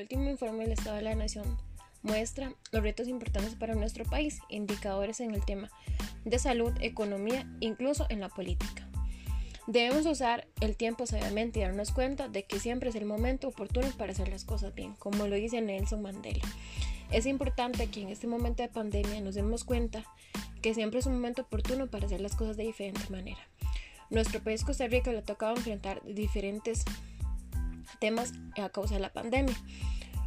último informe del Estado de la Nación muestra los retos importantes para nuestro país, indicadores en el tema de salud, economía, incluso en la política. Debemos usar el tiempo sabiamente y darnos cuenta de que siempre es el momento oportuno para hacer las cosas bien, como lo dice Nelson Mandela. Es importante que en este momento de pandemia nos demos cuenta que siempre es un momento oportuno para hacer las cosas de diferente manera. Nuestro país Costa Rica le ha tocado enfrentar diferentes temas a causa de la pandemia.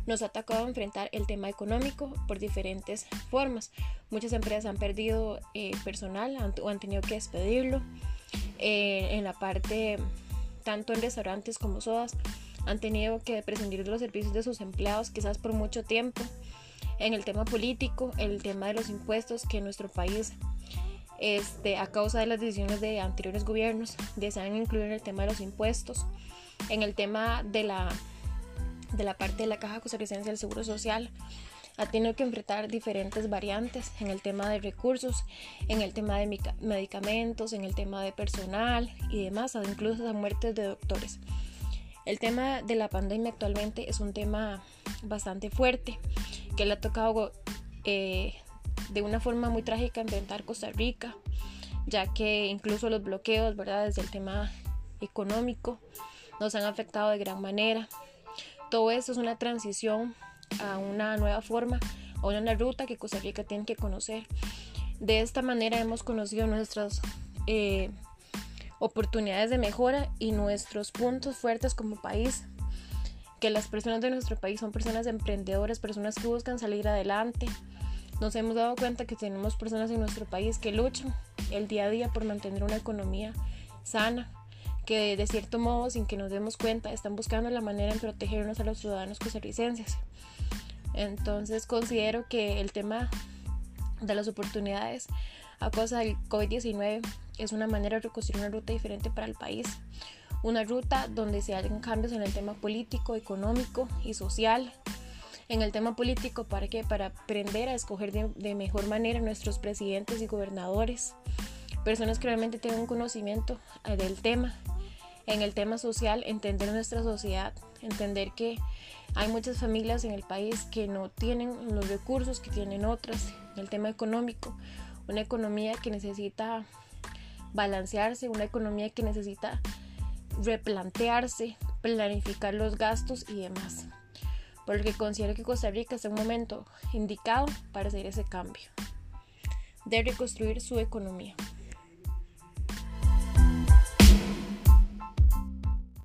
Nos ha tocado enfrentar el tema económico por diferentes formas. Muchas empresas han perdido eh, personal o han tenido que despedirlo. Eh, en la parte, tanto en restaurantes como sodas, han tenido que prescindir de los servicios de sus empleados quizás por mucho tiempo. En el tema político, el tema de los impuestos que nuestro país este, a causa de las decisiones de anteriores gobiernos desean incluir el tema de los impuestos, en el tema de la, de la parte de la Caja Costarricense del Seguro Social, ha tenido que enfrentar diferentes variantes en el tema de recursos, en el tema de medicamentos, en el tema de personal y demás, incluso a muertes de doctores. El tema de la pandemia actualmente es un tema bastante fuerte que le ha tocado eh, de una forma muy trágica enfrentar Costa Rica, ya que incluso los bloqueos, ¿verdad? Desde el tema económico, nos han afectado de gran manera. Todo esto es una transición a una nueva forma, a una ruta que Costa Rica tiene que conocer. De esta manera hemos conocido nuestras eh, oportunidades de mejora y nuestros puntos fuertes como país que las personas de nuestro país son personas emprendedoras, personas que buscan salir adelante, nos hemos dado cuenta que tenemos personas en nuestro país que luchan el día a día por mantener una economía sana, que de cierto modo, sin que nos demos cuenta, están buscando la manera de protegernos a los ciudadanos costarricenses. Entonces considero que el tema de las oportunidades a causa del COVID-19 es una manera de reconstruir una ruta diferente para el país. Una ruta donde se hagan cambios en el tema político, económico y social, en el tema político para que para aprender a escoger de, mejor manera nuestros presidentes y gobernadores, personas que realmente tengan conocimiento eh, del tema. En el tema social, entender nuestra sociedad, entender que hay muchas familias en el país que no tienen los recursos que tienen otras. En el tema económico, una economía que necesita balancearse, una economía que necesita replantearse, planificar los gastos y demás porque considero que Costa Rica es un momento indicado para hacer ese cambio, de reconstruir su economía.